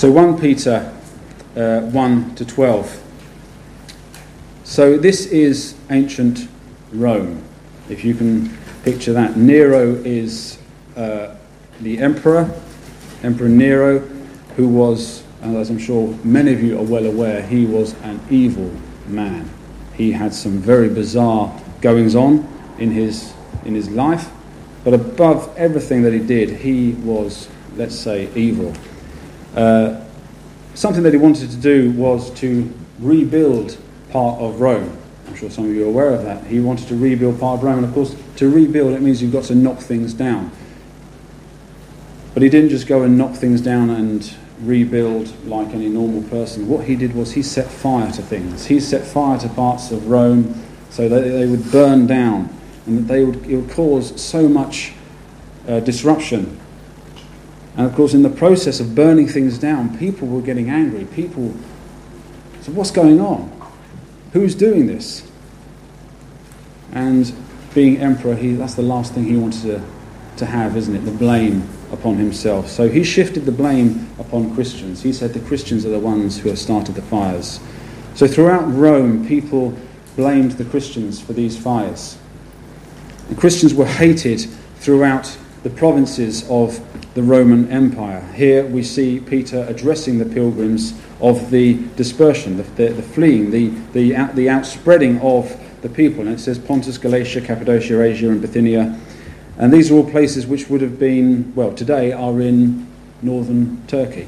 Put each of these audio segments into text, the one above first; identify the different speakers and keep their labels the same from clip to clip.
Speaker 1: So 1 Peter uh, 1 to 12. So this is ancient Rome. If you can picture that, Nero is uh, the emperor, Emperor Nero, who was, as I'm sure many of you are well aware, he was an evil man. He had some very bizarre goings on in his, in his life, but above everything that he did, he was, let's say, evil. Uh, something that he wanted to do was to rebuild part of Rome. I'm sure some of you are aware of that. He wanted to rebuild part of Rome, and of course, to rebuild it means you've got to knock things down. But he didn't just go and knock things down and rebuild like any normal person. What he did was he set fire to things. He set fire to parts of Rome so that they would burn down and that they would, it would cause so much uh, disruption. And of course, in the process of burning things down, people were getting angry. People said, What's going on? Who's doing this? And being emperor, he, that's the last thing he wanted to, to have, isn't it? The blame upon himself. So he shifted the blame upon Christians. He said the Christians are the ones who have started the fires. So throughout Rome, people blamed the Christians for these fires. The Christians were hated throughout the provinces of the Roman Empire. Here we see Peter addressing the pilgrims of the dispersion, the, the, the fleeing, the, the, the outspreading of the people. And it says Pontus, Galatia, Cappadocia, Asia, and Bithynia and these are all places which would have been, well, today are in northern Turkey.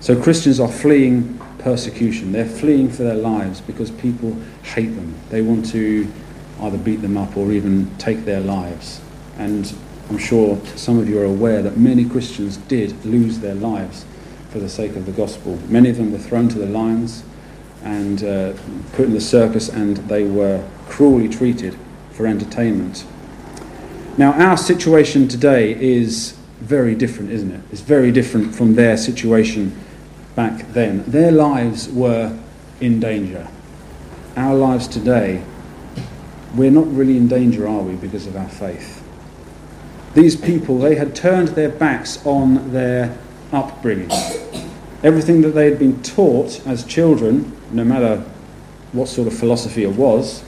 Speaker 1: So Christians are fleeing persecution. They're fleeing for their lives because people hate them. They want to either beat them up or even take their lives. And I'm sure some of you are aware that many Christians did lose their lives for the sake of the gospel. Many of them were thrown to the lions and uh, put in the circus, and they were cruelly treated for entertainment. Now, our situation today is very different, isn't it? It's very different from their situation back then. Their lives were in danger. Our lives today, we're not really in danger, are we, because of our faith? These people, they had turned their backs on their upbringing. Everything that they had been taught as children, no matter what sort of philosophy it was,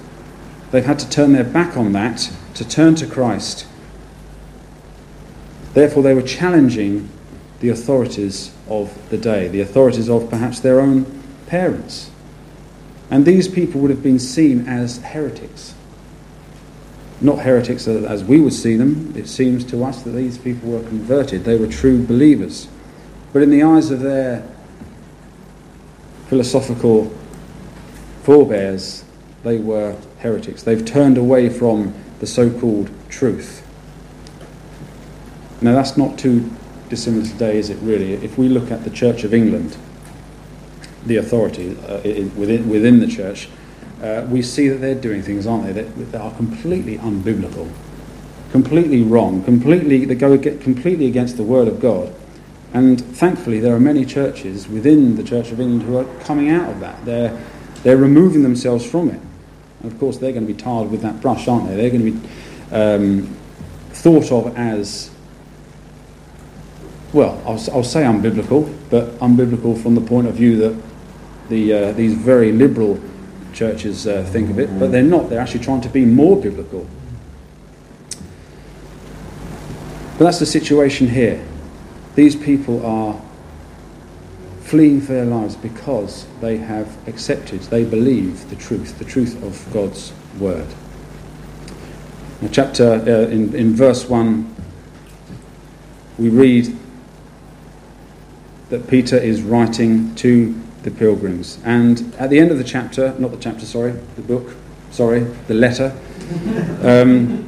Speaker 1: they've had to turn their back on that to turn to Christ. Therefore, they were challenging the authorities of the day, the authorities of perhaps their own parents. And these people would have been seen as heretics. Not heretics as we would see them. It seems to us that these people were converted, they were true believers. But in the eyes of their philosophical forebears, they were heretics. They've turned away from the so called truth. Now, that's not too dissimilar today, is it really? If we look at the Church of England, the authority uh, in, within, within the church, uh, we see that they're doing things, aren't they, that, that are completely unbiblical, completely wrong, completely, that go completely against the Word of God. And thankfully, there are many churches within the Church of England who are coming out of that. They're, they're removing themselves from it. And of course, they're going to be tarred with that brush, aren't they? They're going to be um, thought of as, well, I'll, I'll, say unbiblical, but unbiblical from the point of view that the, uh, these very liberal churches uh, think of it, but they're not. They're actually trying to be more biblical. But that's the situation here. These people are fleeing for their lives because they have accepted, they believe the truth, the truth of God's word. Now, chapter uh, in, in verse 1, we read that Peter is writing to the pilgrims. And at the end of the chapter, not the chapter, sorry, the book, sorry, the letter, um,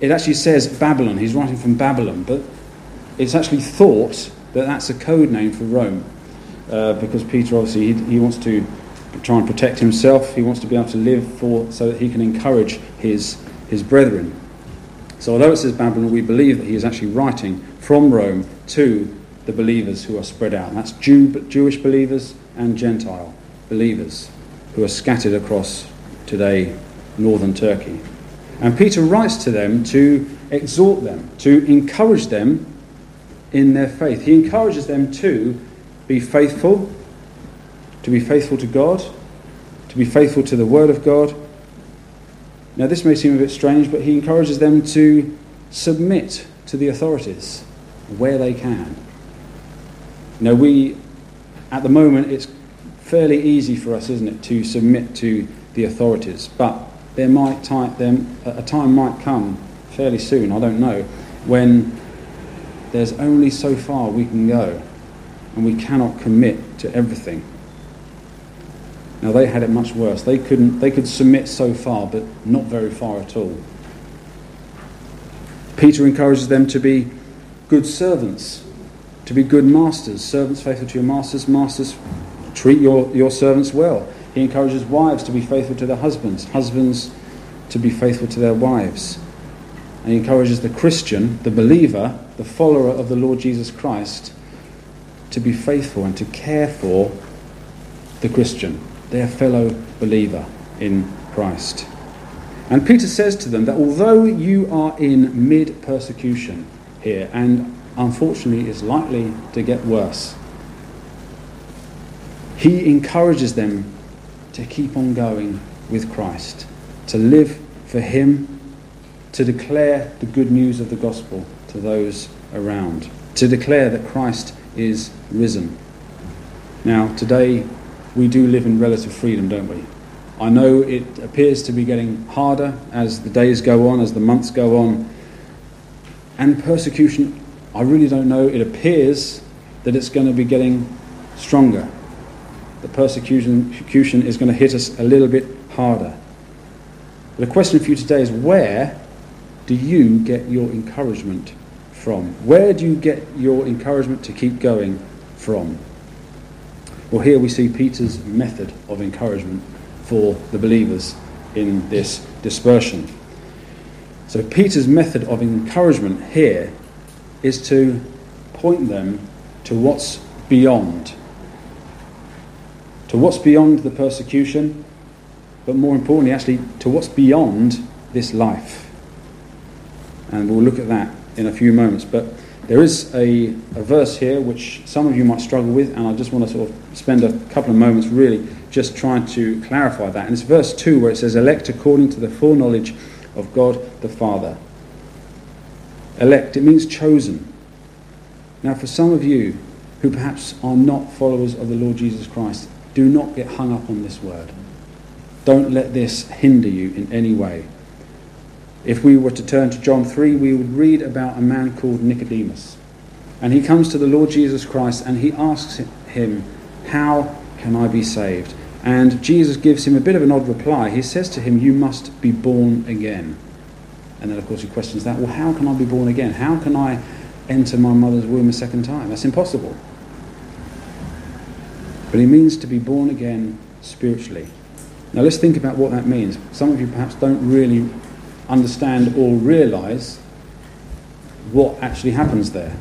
Speaker 1: it actually says Babylon. He's writing from Babylon, but it's actually thought that that's a code name for Rome, uh, because Peter obviously he, he, wants to try and protect himself. He wants to be able to live for so that he can encourage his his brethren. So although it says Babylon, we believe that he is actually writing from Rome to the believers who are spread out. And that's Jew, Jewish believers and Gentile believers who are scattered across today northern Turkey. And Peter writes to them to exhort them, to encourage them in their faith. He encourages them to be faithful, to be faithful to God, to be faithful to the Word of God. Now, this may seem a bit strange, but he encourages them to submit to the authorities where they can. Now, we, at the moment, it's fairly easy for us, isn't it, to submit to the authorities. But there might time, there, a time might come fairly soon, I don't know, when there's only so far we can go and we cannot commit to everything. Now they had it much worse. They couldn't they could submit so far but not very far at all. Peter encourages them to be good servants, to be good masters, servants faithful to your masters, masters treat your, your servants well. He encourages wives to be faithful to their husbands, husbands to be faithful to their wives. And he encourages the Christian, the believer, the follower of the Lord Jesus Christ, to be faithful and to care for the Christian, their fellow believer in Christ. And Peter says to them that although you are in mid persecution here, and unfortunately is likely to get worse, he encourages them to keep on going with Christ, to live for Him, to declare the good news of the gospel to those around, to declare that Christ is risen. Now, today we do live in relative freedom, don't we? I know it appears to be getting harder as the days go on, as the months go on. And persecution, I really don't know. It appears that it's going to be getting stronger. The persecution is going to hit us a little bit harder. But the question for you today is where do you get your encouragement from? Where do you get your encouragement to keep going from? Well, here we see Peter's method of encouragement for the believers in this dispersion. So, Peter's method of encouragement here is to point them to what's beyond. To what's beyond the persecution, but more importantly, actually, to what's beyond this life. And we'll look at that in a few moments. But there is a, a verse here which some of you might struggle with, and I just want to sort of spend a couple of moments really just trying to clarify that. And it's verse 2 where it says, Elect according to the foreknowledge of God the Father. Elect, it means chosen. Now, for some of you who perhaps are not followers of the Lord Jesus Christ, do not get hung up on this word. Don't let this hinder you in any way. If we were to turn to John 3, we would read about a man called Nicodemus. And he comes to the Lord Jesus Christ and he asks him, How can I be saved? And Jesus gives him a bit of an odd reply. He says to him, You must be born again. And then, of course, he questions that well, how can I be born again? How can I enter my mother's womb a second time? That's impossible. But he means to be born again spiritually. Now, let's think about what that means. Some of you perhaps don't really understand or realize what actually happens there.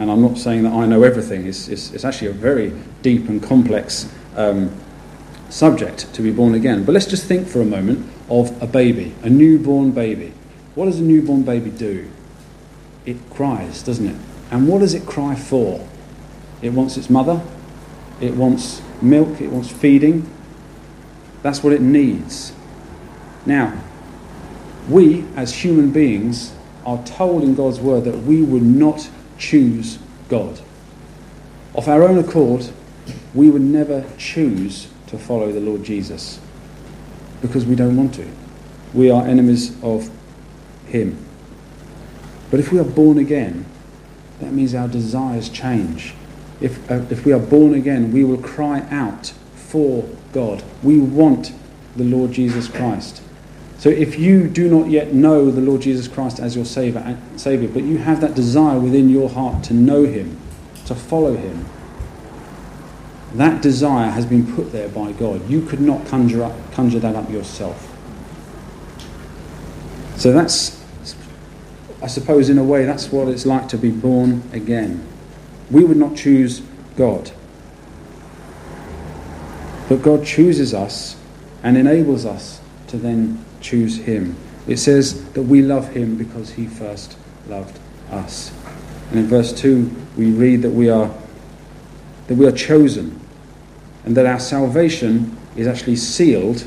Speaker 1: And I'm not saying that I know everything, it's, it's, it's actually a very deep and complex um, subject to be born again. But let's just think for a moment of a baby, a newborn baby. What does a newborn baby do? It cries, doesn't it? And what does it cry for? It wants its mother, it wants milk, it wants feeding. That's what it needs. Now, we, as human beings, are told in God's word that we would not choose God. Of our own accord, we would never choose to follow the Lord Jesus because we don't want to. We are enemies of Him. But if we are born again, that means our desires change. If, uh, if we are born again, we will cry out for God. We want the Lord Jesus Christ. So if you do not yet know the Lord Jesus Christ as your Savior, Savior, but you have that desire within your heart to know Him, to follow Him, that desire has been put there by God. You could not conjure, up, conjure that up yourself. So that's, I suppose, in a way, that's what it's like to be born again. We would not choose God. But God chooses us and enables us to then choose him. It says that we love him because he first loved us. And in verse 2, we read that we are, that we are chosen and that our salvation is actually sealed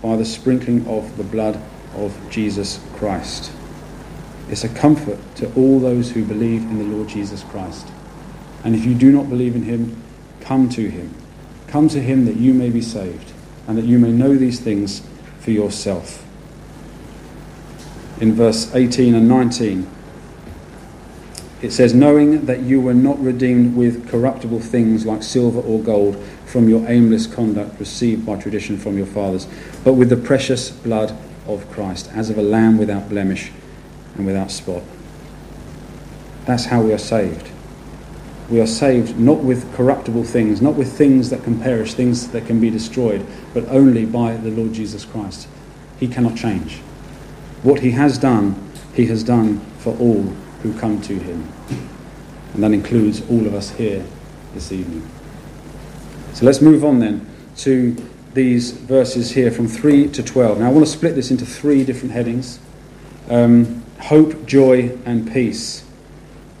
Speaker 1: by the sprinkling of the blood of Jesus Christ. It's a comfort to all those who believe in the Lord Jesus Christ. And if you do not believe in him, come to him. Come to him that you may be saved and that you may know these things for yourself. In verse 18 and 19, it says, Knowing that you were not redeemed with corruptible things like silver or gold from your aimless conduct received by tradition from your fathers, but with the precious blood of Christ, as of a lamb without blemish and without spot. That's how we are saved. We are saved not with corruptible things, not with things that can perish, things that can be destroyed, but only by the Lord Jesus Christ. He cannot change. What he has done, he has done for all who come to him. And that includes all of us here this evening. So let's move on then to these verses here from 3 to 12. Now I want to split this into three different headings um, hope, joy, and peace.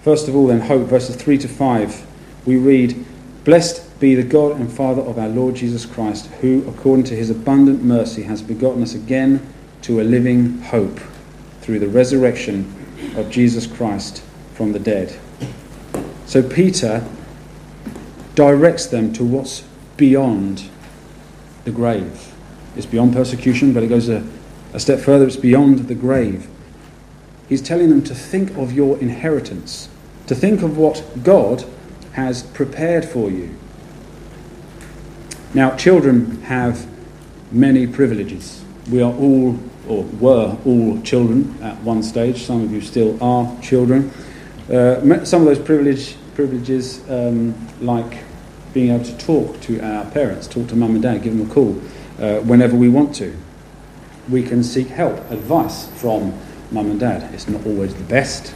Speaker 1: First of all, then, hope, verses 3 to 5, we read, Blessed be the God and Father of our Lord Jesus Christ, who, according to his abundant mercy, has begotten us again to a living hope through the resurrection of Jesus Christ from the dead. So Peter directs them to what's beyond the grave. It's beyond persecution, but it goes a, a step further, it's beyond the grave. He's telling them to think of your inheritance to think of what God has prepared for you. Now, children have many privileges. We are all, or were all, children at one stage. Some of you still are children. Uh, some of those privilege, privileges, um, like being able to talk to our parents, talk to mum and dad, give them a call uh, whenever we want to. We can seek help, advice from mum and dad. It's not always the best,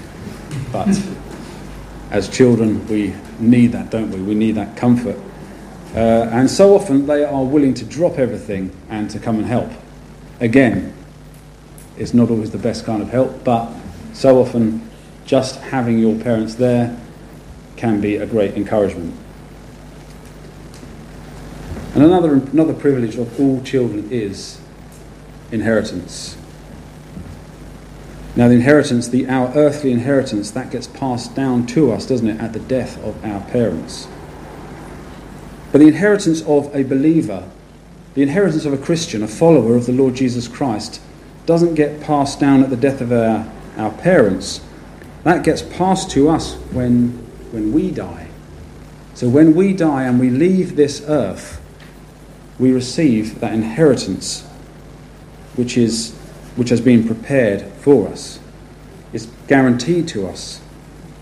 Speaker 1: but as children, we need that, don't we? We need that comfort. Uh, and so often they are willing to drop everything and to come and help. Again, it's not always the best kind of help, but so often just having your parents there can be a great encouragement. And another, another privilege of all children is inheritance. Now, the inheritance, the, our earthly inheritance, that gets passed down to us, doesn't it, at the death of our parents. But the inheritance of a believer, the inheritance of a Christian, a follower of the Lord Jesus Christ, doesn't get passed down at the death of our, our parents. That gets passed to us when, when we die. So when we die and we leave this earth, we receive that inheritance, which is which has been prepared for us. It's guaranteed to us.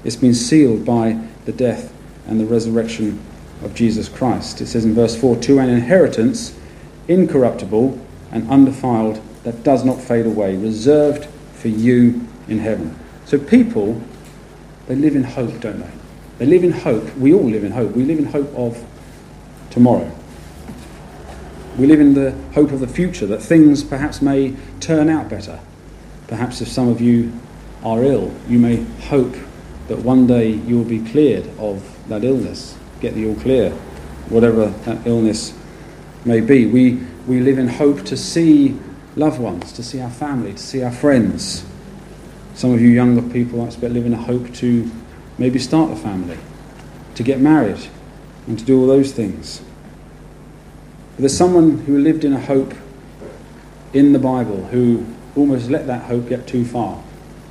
Speaker 1: It's been sealed by the death and the resurrection of Jesus Christ. It says in verse 4 To an inheritance incorruptible and undefiled that does not fade away, reserved for you in heaven. So people, they live in hope, don't they? They live in hope. We all live in hope. We live in hope of tomorrow. We live in the hope of the future, that things perhaps may turn out better. Perhaps if some of you are ill, you may hope that one day you will be cleared of that illness, get the all clear, whatever that illness may be. We, we live in hope to see loved ones, to see our family, to see our friends. Some of you younger people, I expect, live in a hope to maybe start a family, to get married, and to do all those things. But there's someone who lived in a hope in the Bible who almost let that hope get too far,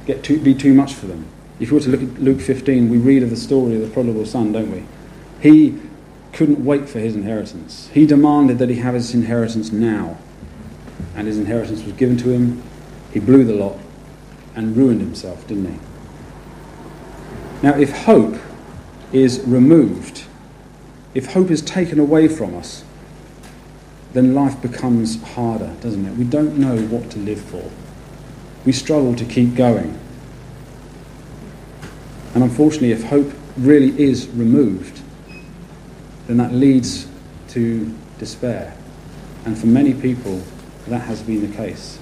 Speaker 1: get too, be too much for them. If you were to look at Luke 15, we read of the story of the prodigal son, don't we? He couldn't wait for his inheritance. He demanded that he have his inheritance now. And his inheritance was given to him. He blew the lot and ruined himself, didn't he? Now, if hope is removed, if hope is taken away from us, then life becomes harder, doesn't it? We don't know what to live for. We struggle to keep going. And unfortunately, if hope really is removed, then that leads to despair. And for many people, that has been the case.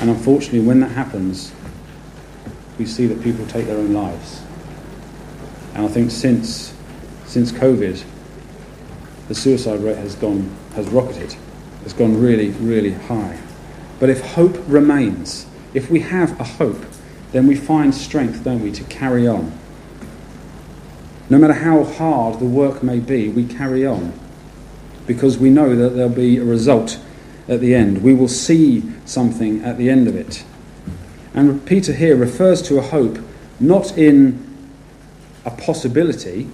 Speaker 1: And unfortunately, when that happens, we see that people take their own lives. And I think since, since COVID, the suicide rate has gone, has rocketed. It's gone really, really high. But if hope remains, if we have a hope, then we find strength, don't we, to carry on. No matter how hard the work may be, we carry on because we know that there'll be a result at the end. We will see something at the end of it. And Peter here refers to a hope not in a possibility,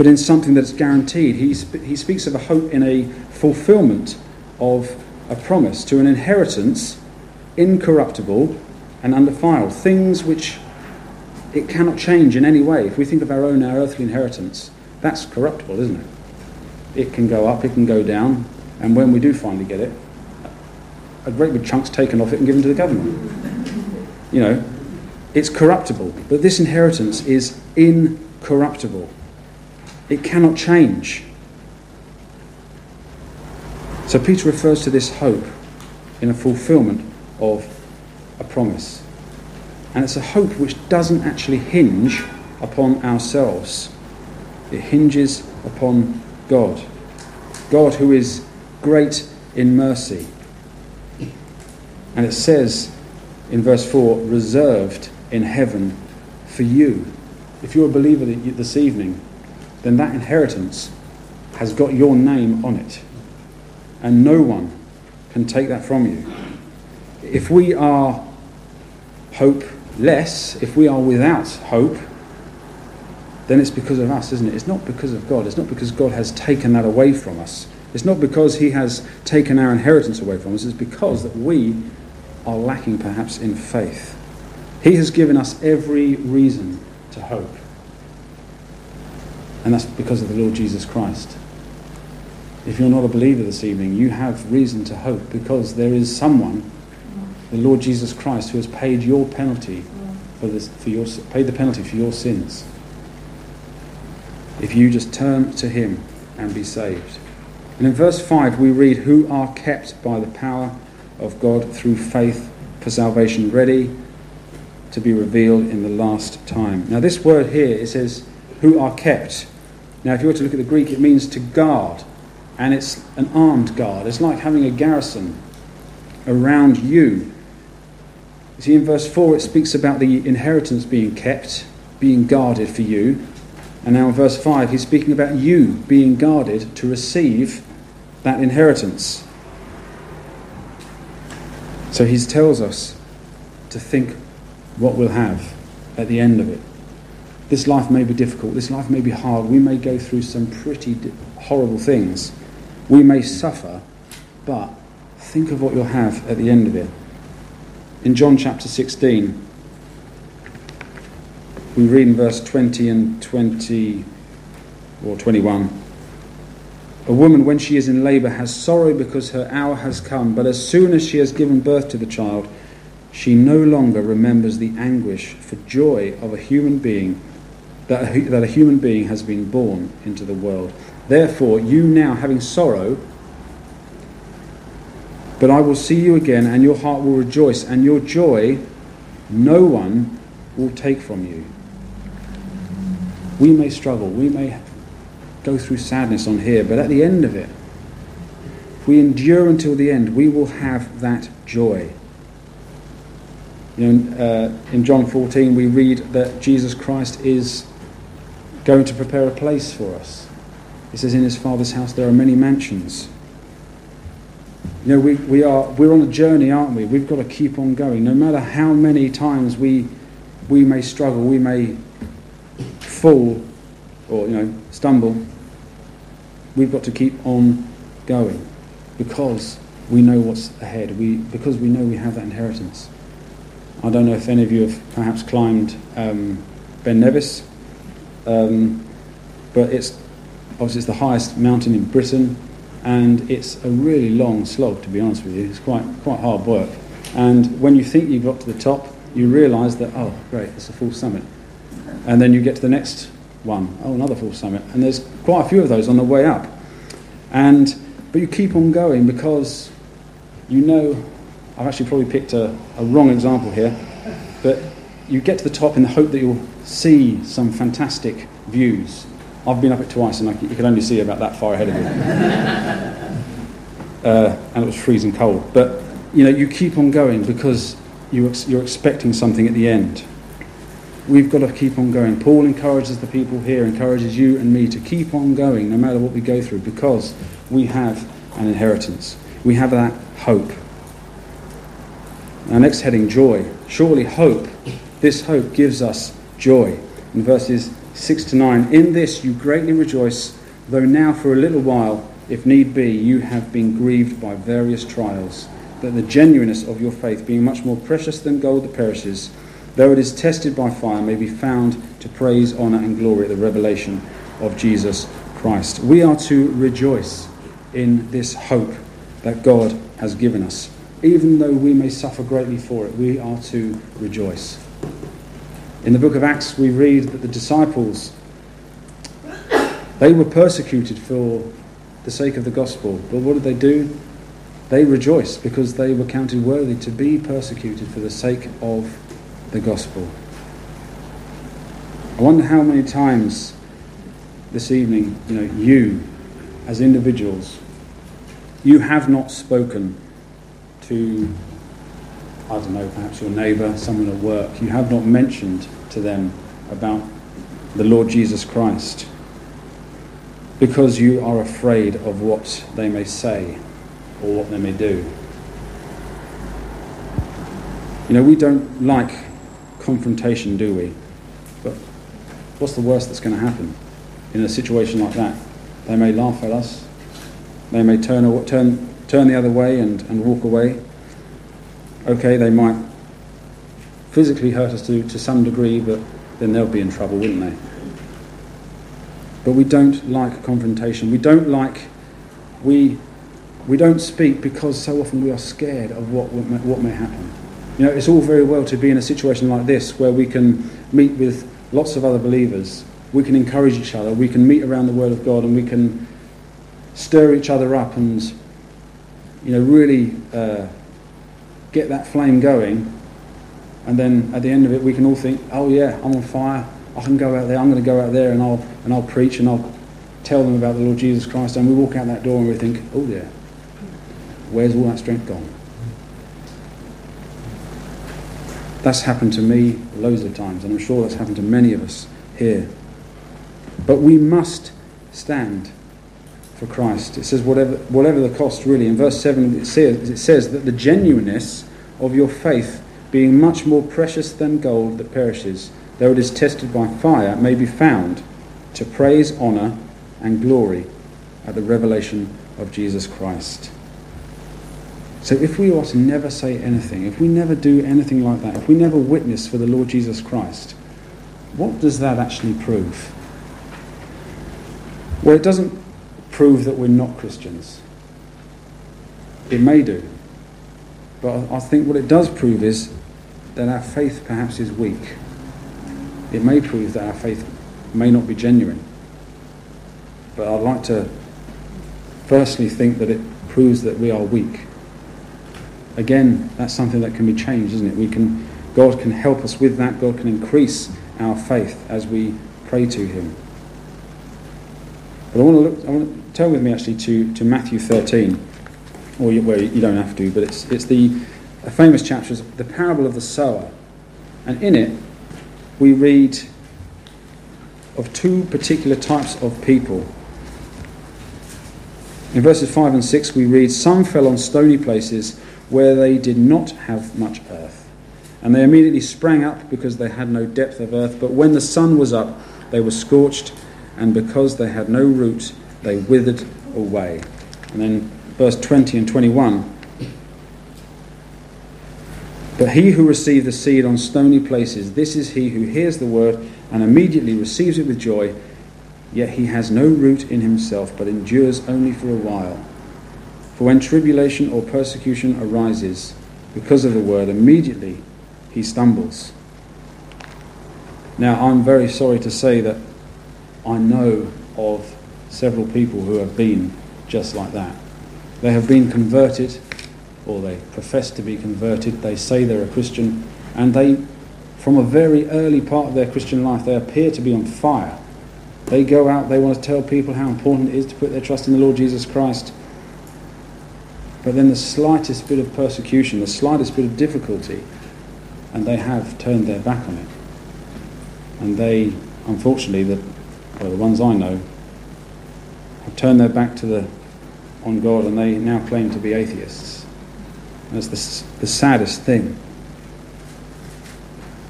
Speaker 1: but in something that's guaranteed. He, sp- he speaks of a hope in a fulfillment of a promise to an inheritance incorruptible and undefiled, things which it cannot change in any way. If we think of our own, our earthly inheritance, that's corruptible, isn't it? It can go up, it can go down, and when we do finally get it, a great big chunk's taken off it and given to the government. You know, it's corruptible, but this inheritance is incorruptible. It cannot change. So Peter refers to this hope in a fulfillment of a promise. And it's a hope which doesn't actually hinge upon ourselves, it hinges upon God. God who is great in mercy. And it says in verse 4 reserved in heaven for you. If you're a believer this evening, then that inheritance has got your name on it. And no one can take that from you. If we are hopeless, if we are without hope, then it's because of us, isn't it? It's not because of God. It's not because God has taken that away from us. It's not because He has taken our inheritance away from us. It's because that we are lacking perhaps in faith. He has given us every reason to hope. And that's because of the Lord Jesus Christ. If you're not a believer this evening, you have reason to hope because there is someone, the Lord Jesus Christ, who has paid your penalty for this, for your, paid the penalty for your sins. If you just turn to Him and be saved. And in verse 5, we read, Who are kept by the power of God through faith for salvation, ready to be revealed in the last time. Now, this word here, it says, Who are kept. Now, if you were to look at the Greek, it means to guard and it's an armed guard. It's like having a garrison around you. You see, in verse 4, it speaks about the inheritance being kept, being guarded for you. And now in verse 5, he's speaking about you being guarded to receive that inheritance. So he tells us to think what we'll have at the end of it. This life may be difficult, this life may be hard, we may go through some pretty horrible things. We may suffer, but think of what you'll have at the end of it. In John chapter 16, we read in verse 20 and 20 or 21. A woman, when she is in labour, has sorrow because her hour has come, but as soon as she has given birth to the child, she no longer remembers the anguish for joy of a human being, that a, that a human being has been born into the world. Therefore, you now having sorrow, but I will see you again, and your heart will rejoice, and your joy no one will take from you. We may struggle, we may go through sadness on here, but at the end of it, if we endure until the end, we will have that joy. You know, uh, in John 14, we read that Jesus Christ is going to prepare a place for us. He says, In his Father's house there are many mansions. You know, we, we are, we're on a journey, aren't we? We've got to keep on going. No matter how many times we, we may struggle, we may fall or, you know, stumble, we've got to keep on going because we know what's ahead, we, because we know we have that inheritance. I don't know if any of you have perhaps climbed um, Ben Nevis, um, but it's obviously it's the highest mountain in Britain, and it's a really long slog, to be honest with you. It's quite, quite hard work. And when you think you've got to the top, you realise that, oh, great, it's a false summit. And then you get to the next one, oh, another false summit. And there's quite a few of those on the way up. And, but you keep on going because you know, I've actually probably picked a, a wrong example here, but you get to the top in the hope that you'll see some fantastic views. I've been up it twice and I, you can only see about that far ahead of you. uh, and it was freezing cold. But you know, you keep on going because you ex- you're expecting something at the end. We've got to keep on going. Paul encourages the people here, encourages you and me to keep on going no matter what we go through because we have an inheritance. We have that hope. Our next heading, joy. Surely hope, this hope gives us joy. In verses 6 to 9, in this you greatly rejoice, though now for a little while, if need be, you have been grieved by various trials, that the genuineness of your faith, being much more precious than gold that perishes, though it is tested by fire, may be found to praise, honour, and glory at the revelation of Jesus Christ. We are to rejoice in this hope that God has given us. Even though we may suffer greatly for it, we are to rejoice. In the book of Acts, we read that the disciples they were persecuted for the sake of the gospel. But what did they do? They rejoiced because they were counted worthy to be persecuted for the sake of the gospel. I wonder how many times this evening, you know, you as individuals, you have not spoken to, I don't know, perhaps your neighbour, someone at work, you have not mentioned to them about the Lord Jesus Christ because you are afraid of what they may say or what they may do. You know, we don't like confrontation, do we? But what's the worst that's going to happen in a situation like that? They may laugh at us. They may turn, turn, turn the other way and, and walk away. Okay, they might physically hurt us to, to some degree, but then they'll be in trouble, wouldn't they? But we don't like confrontation. We don't like, we, we don't speak because so often we are scared of what, what may happen. You know, it's all very well to be in a situation like this where we can meet with lots of other believers, we can encourage each other, we can meet around the Word of God, and we can stir each other up and, you know, really uh, get that flame going. And then at the end of it, we can all think, oh yeah, I'm on fire. I can go out there. I'm going to go out there and I'll and I'll preach and I'll tell them about the Lord Jesus Christ. And we walk out that door and we think, oh yeah, where's all that strength gone? That's happened to me loads of times, and I'm sure that's happened to many of us here. But we must stand for Christ. It says, whatever, whatever the cost, really. In verse 7, it says, it says that the genuineness of your faith, being much more precious than gold that perishes, though it is tested by fire, may be found to praise, honour, and glory at the revelation of Jesus Christ. So if we are to never say anything, if we never do anything like that, if we never witness for the Lord Jesus Christ, what does that actually prove? Well, it doesn't prove that we're not Christians. It may do. But I think what it does prove is that our faith perhaps is weak. It may prove that our faith may not be genuine. But I'd like to firstly think that it proves that we are weak again, that's something that can be changed, isn't it? We can, God can help us with that. God can increase our faith as we pray to Him. But I want to look. I want to turn with me actually to, to Matthew 13, or you, well, you don't have to, but it's it's the a famous chapter, the parable of the sower, and in it we read of two particular types of people. In verses 5 and 6, we read, Some fell on stony places where they did not have much earth. And they immediately sprang up because they had no depth of earth. But when the sun was up, they were scorched, and because they had no root, they withered away. And then verse 20 and 21. But he who received the seed on stony places, this is he who hears the word and immediately receives it with joy, yet he has no root in himself, but endures only for a while. For when tribulation or persecution arises because of the word, immediately he stumbles. Now, I'm very sorry to say that I know of several people who have been just like that. They have been converted, or they profess to be converted, they say they're a Christian, and they from a very early part of their Christian life, they appear to be on fire. They go out, they want to tell people how important it is to put their trust in the Lord Jesus Christ. But then the slightest bit of persecution, the slightest bit of difficulty, and they have turned their back on it. And they, unfortunately, the, well, the ones I know, have turned their back to the, on God and they now claim to be atheists. That's the, the saddest thing.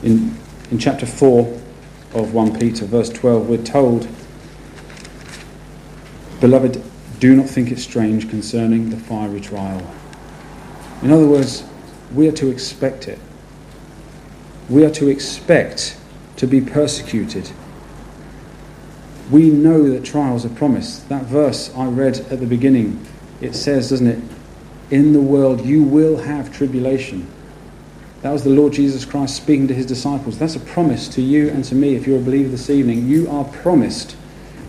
Speaker 1: In, in chapter 4 of 1 Peter, verse 12, we're told, Beloved, do not think it strange concerning the fiery trial. In other words, we are to expect it. We are to expect to be persecuted. We know that trials are promised. That verse I read at the beginning, it says, doesn't it? In the world you will have tribulation. That was the Lord Jesus Christ speaking to his disciples. That's a promise to you and to me if you're a believer this evening. You are promised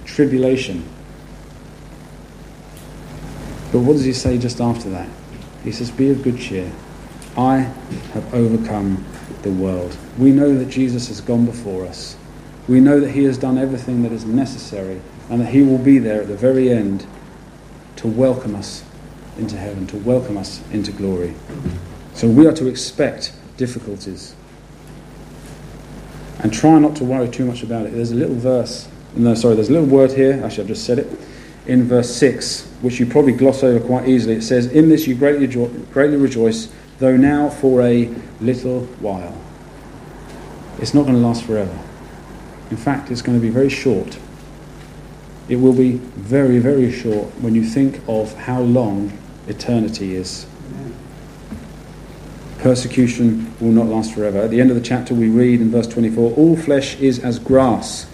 Speaker 1: tribulation. But what does he say just after that? He says, Be of good cheer. I have overcome the world. We know that Jesus has gone before us. We know that he has done everything that is necessary and that he will be there at the very end to welcome us into heaven, to welcome us into glory. So we are to expect difficulties. And try not to worry too much about it. There's a little verse, no, sorry, there's a little word here, actually, I've just said it, in verse 6, which you probably gloss over quite easily. It says, In this you greatly, greatly rejoice, though now for a little while. It's not going to last forever. In fact, it's going to be very short. It will be very, very short when you think of how long eternity is. Persecution will not last forever. At the end of the chapter, we read in verse 24 All flesh is as grass,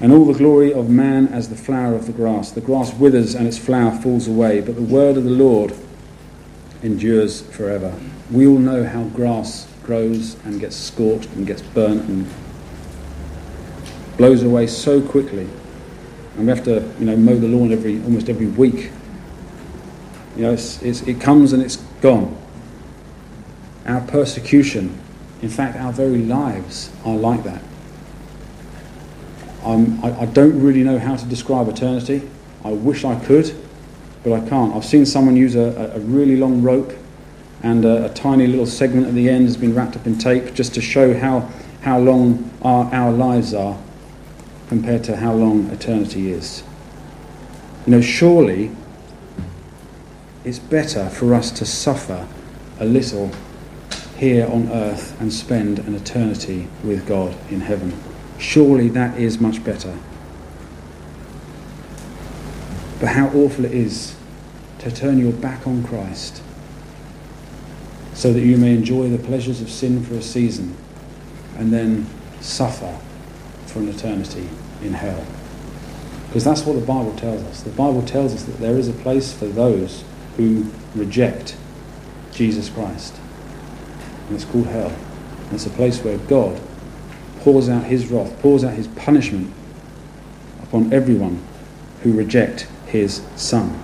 Speaker 1: and all the glory of man as the flower of the grass. The grass withers and its flower falls away, but the word of the Lord endures forever. We all know how grass grows and gets scorched and gets burnt and blows away so quickly. And we have to, you know, mow the lawn every almost every week. You know, it's, it's, it comes and it's gone. Our persecution, in fact, our very lives are like that. Um, I, I don't really know how to describe eternity. I wish I could, but I can't. I've seen someone use a, a really long rope and a, a, tiny little segment at the end has been wrapped up in tape just to show how, how long our, our lives are compared to how long eternity is. You know, surely it's better for us to suffer a little here on earth and spend an eternity with God in heaven. Surely that is much better. But how awful it is to turn your back on Christ so that you may enjoy the pleasures of sin for a season and then suffer for an eternity in hell. Because that's what the Bible tells us. The Bible tells us that there is a place for those who reject Jesus Christ. And it's called hell. And it's a place where God pours out his wrath, pours out his punishment upon everyone who reject his Son.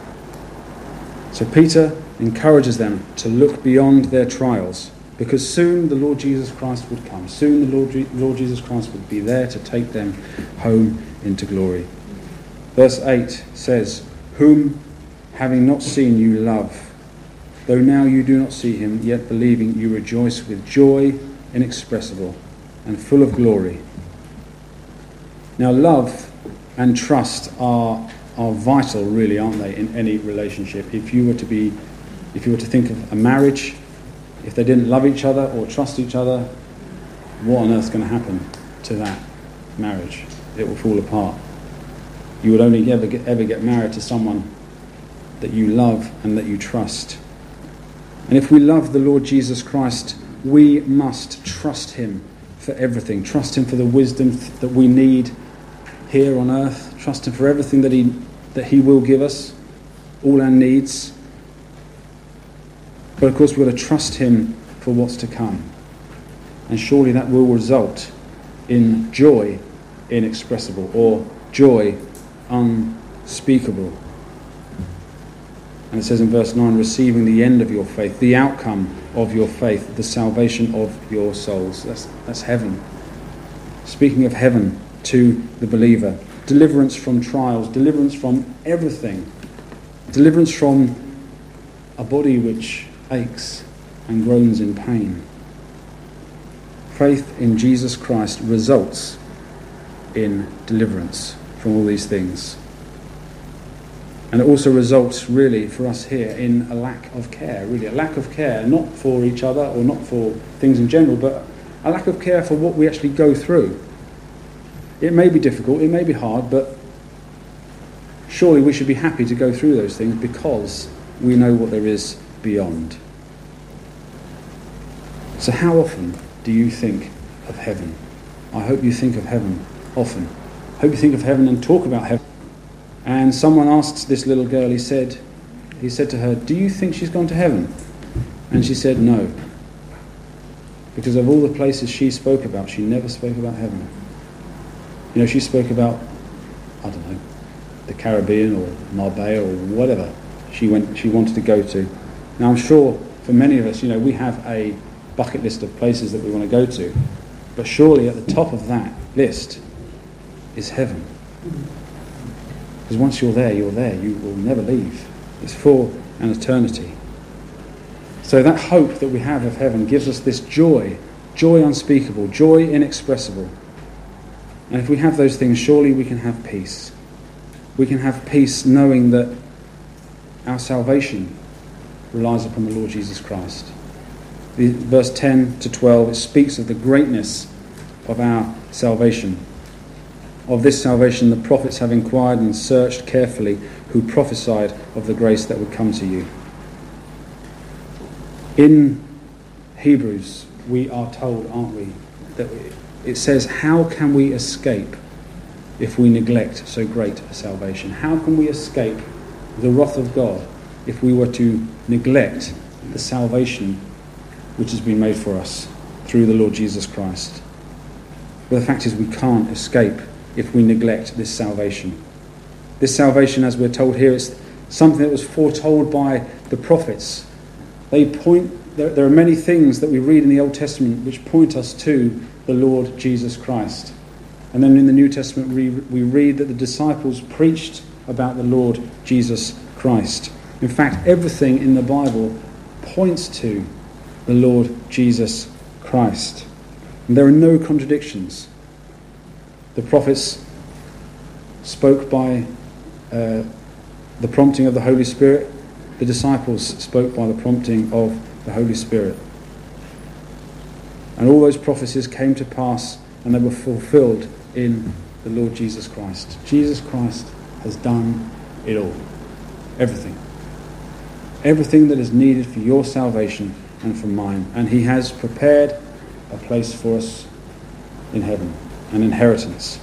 Speaker 1: So Peter encourages them to look beyond their trials because soon the Lord Jesus Christ would come. Soon the Lord, Lord Jesus Christ would be there to take them home into glory. Verse 8 says, Whom having not seen you love, though now you do not see him, yet believing you rejoice with joy inexpressible and full of glory. Now, love and trust are, are vital, really, aren't they, in any relationship? If you were to be, if you were to think of a marriage, if they didn't love each other or trust each other, what on earth is going to happen to that marriage? It will fall apart. You would only ever get, ever get married to someone that you love and that you trust. And if we love the Lord Jesus Christ, we must trust Him for everything. Trust Him for the wisdom that we need here on earth. Trust Him for everything that He, that he will give us, all our needs. But of course, we've got to trust Him for what's to come. And surely that will result in joy inexpressible or joy unspeakable. And it says in verse 9, receiving the end of your faith, the outcome of your faith, the salvation of your souls. That's, that's heaven. Speaking of heaven to the believer, deliverance from trials, deliverance from everything, deliverance from a body which aches and groans in pain. Faith in Jesus Christ results in deliverance from all these things. And it also results, really, for us here in a lack of care, really, a lack of care, not for each other or not for things in general, but a lack of care for what we actually go through. It may be difficult, it may be hard, but surely we should be happy to go through those things because we know what there is beyond. So, how often do you think of heaven? I hope you think of heaven often. I hope you think of heaven and talk about heaven. And someone asked this little girl, he said, he said to her, Do you think she's gone to heaven? And she said, No. Because of all the places she spoke about, she never spoke about heaven. You know, she spoke about, I don't know, the Caribbean or Marbella or whatever she went she wanted to go to. Now I'm sure for many of us, you know, we have a bucket list of places that we want to go to. But surely at the top of that list is heaven. Because once you're there, you're there. You will never leave. It's for an eternity. So that hope that we have of heaven gives us this joy, joy unspeakable, joy inexpressible. And if we have those things, surely we can have peace. We can have peace knowing that our salvation relies upon the Lord Jesus Christ. The, verse 10 to 12, it speaks of the greatness of our salvation. Of this salvation, the prophets have inquired and searched carefully who prophesied of the grace that would come to you. In Hebrews, we are told, aren't we, that it says, How can we escape if we neglect so great a salvation? How can we escape the wrath of God if we were to neglect the salvation which has been made for us through the Lord Jesus Christ? But the fact is, we can't escape if we neglect this salvation. This salvation, as we're told here, is something that was foretold by the prophets. They point, there, there are many things that we read in the Old Testament which point us to the Lord Jesus Christ. And then in the New Testament, we, we read that the disciples preached about the Lord Jesus Christ. In fact, everything in the Bible points to the Lord Jesus Christ. And there are no contradictions. The prophets spoke by uh, the prompting of the Holy Spirit, the disciples spoke by the prompting of the Holy Spirit. And all those prophecies came to pass and they were fulfilled in the Lord Jesus Christ. Jesus Christ has done it all. Everything. Everything that is needed for your salvation and for mine. And He has prepared a place for us in heaven, an inheritance.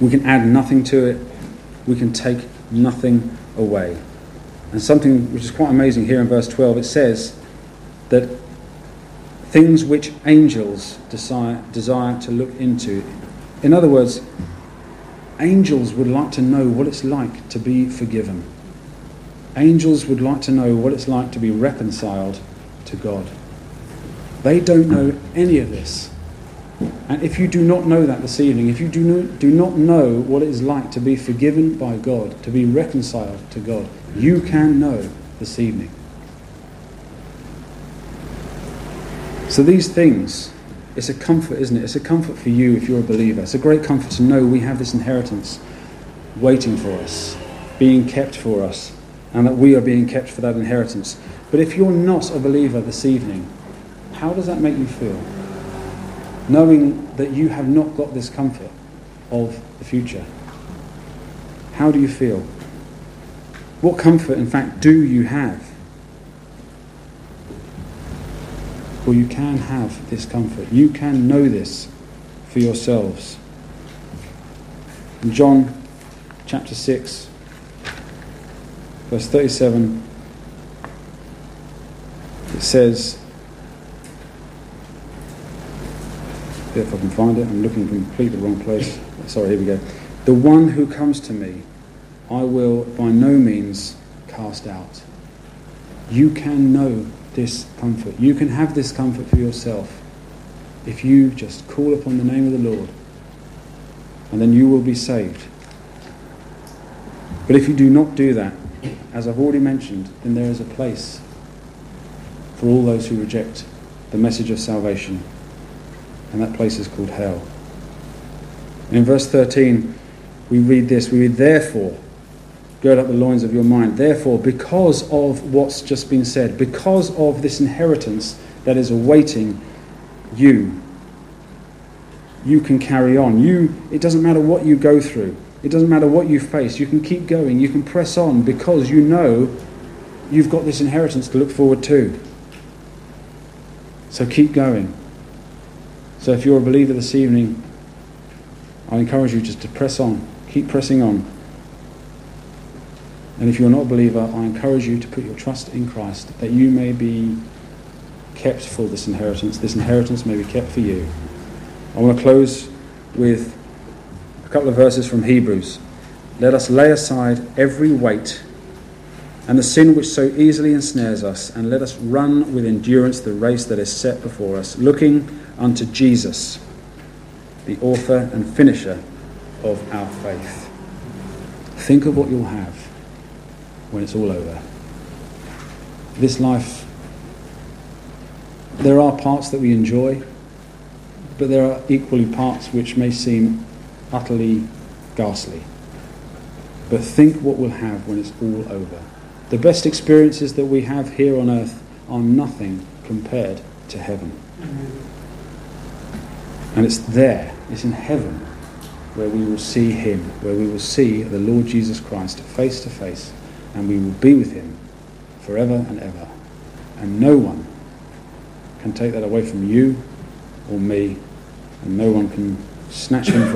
Speaker 1: We can add nothing to it, we can take nothing away. And something which is quite amazing here in verse 12 it says that things which angels desire, desire to look into. In other words, angels would like to know what it's like to be forgiven. Angels would like to know what it's like to be reconciled to God. They don't know any of this. And if you do not know that this evening, if you do not, do not know what it is like to be forgiven by God, to be reconciled to God, you can know this evening. So these things, it's a comfort, isn't it? It's a comfort for you if you're a believer. It's a great comfort to know we have this inheritance waiting for us, being kept for us, and that we are being kept for that inheritance. But if you're not a believer this evening, how does that make you feel? Knowing that you have not got this comfort of the future. How do you feel? What comfort, in fact, do you have? Well, you can have this comfort. You can know this for yourselves. In John chapter 6, verse 37, it says, if I can find it, I'm looking in completely wrong place. Sorry, here we go. The one who comes to me, I will by no means cast out. You can know this comfort. You can have this comfort for yourself if you just call upon the name of the Lord, and then you will be saved. But if you do not do that, as I've already mentioned, then there is a place for all those who reject the message of salvation, and that place is called hell. And in verse 13, we read this we read, Therefore, gird up the loins of your mind. Therefore, because of what's just been said, because of this inheritance that is awaiting you, you can carry on. You, it doesn't matter what you go through. It doesn't matter what you face. You can keep going. You can press on because you know you've got this inheritance to look forward to. So keep going. So if you're a believer this evening, I encourage you just to press on. Keep pressing on. And if you're not a believer, I encourage you to put your trust in Christ that you may be kept for this inheritance. This inheritance may be kept for you. I want to close with couple of verses from Hebrews. Let us lay aside every weight and the sin which so easily ensnares us, and let us run with endurance the race that is set before us, looking unto Jesus, the author and finisher of our faith. Think of what you'll have when it's all over. This life, there are parts that we enjoy, but there are equally parts which may seem utterly ghastly. But think what we'll have when it's all over. The best experiences that we have here on earth are nothing compared to heaven. Mm-hmm. And it's there, it's in heaven, where we will see Him, where we will see the Lord Jesus Christ face to face, and we will be with Him forever and ever. And no one can take that away from you or me, and no one can snatch Him from